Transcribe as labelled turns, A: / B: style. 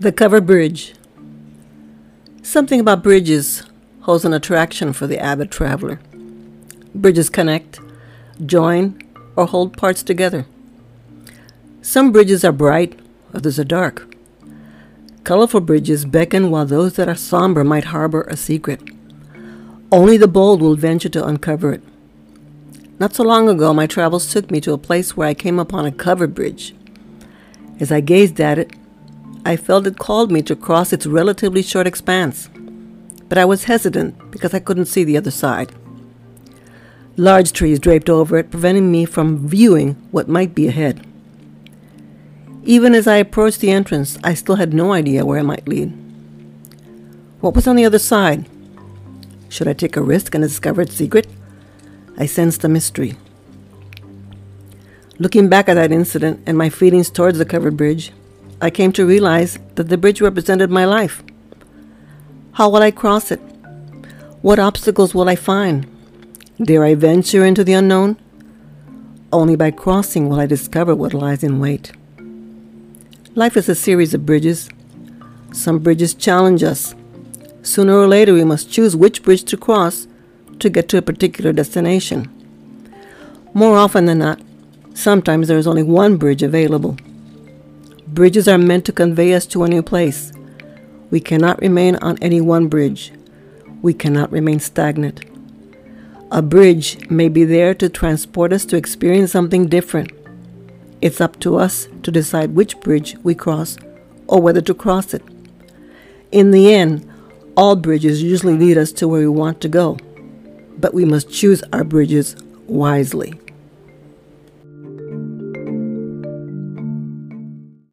A: The covered bridge. Something about bridges holds an attraction for the avid traveler. Bridges connect, join, or hold parts together. Some bridges are bright, others are dark. Colorful bridges beckon while those that are somber might harbor a secret. Only the bold will venture to uncover it. Not so long ago, my travels took me to a place where I came upon a covered bridge. As I gazed at it, I felt it called me to cross its relatively short expanse, but I was hesitant because I couldn't see the other side. Large trees draped over it, preventing me from viewing what might be ahead. Even as I approached the entrance, I still had no idea where it might lead. What was on the other side? Should I take a risk and discover its secret? I sensed a mystery. Looking back at that incident and my feelings towards the covered bridge, I came to realize that the bridge represented my life. How will I cross it? What obstacles will I find? Dare I venture into the unknown? Only by crossing will I discover what lies in wait. Life is a series of bridges. Some bridges challenge us. Sooner or later, we must choose which bridge to cross to get to a particular destination. More often than not, sometimes there is only one bridge available. Bridges are meant to convey us to a new place. We cannot remain on any one bridge. We cannot remain stagnant. A bridge may be there to transport us to experience something different. It's up to us to decide which bridge we cross or whether to cross it. In the end, all bridges usually lead us to where we want to go, but we must choose our bridges wisely.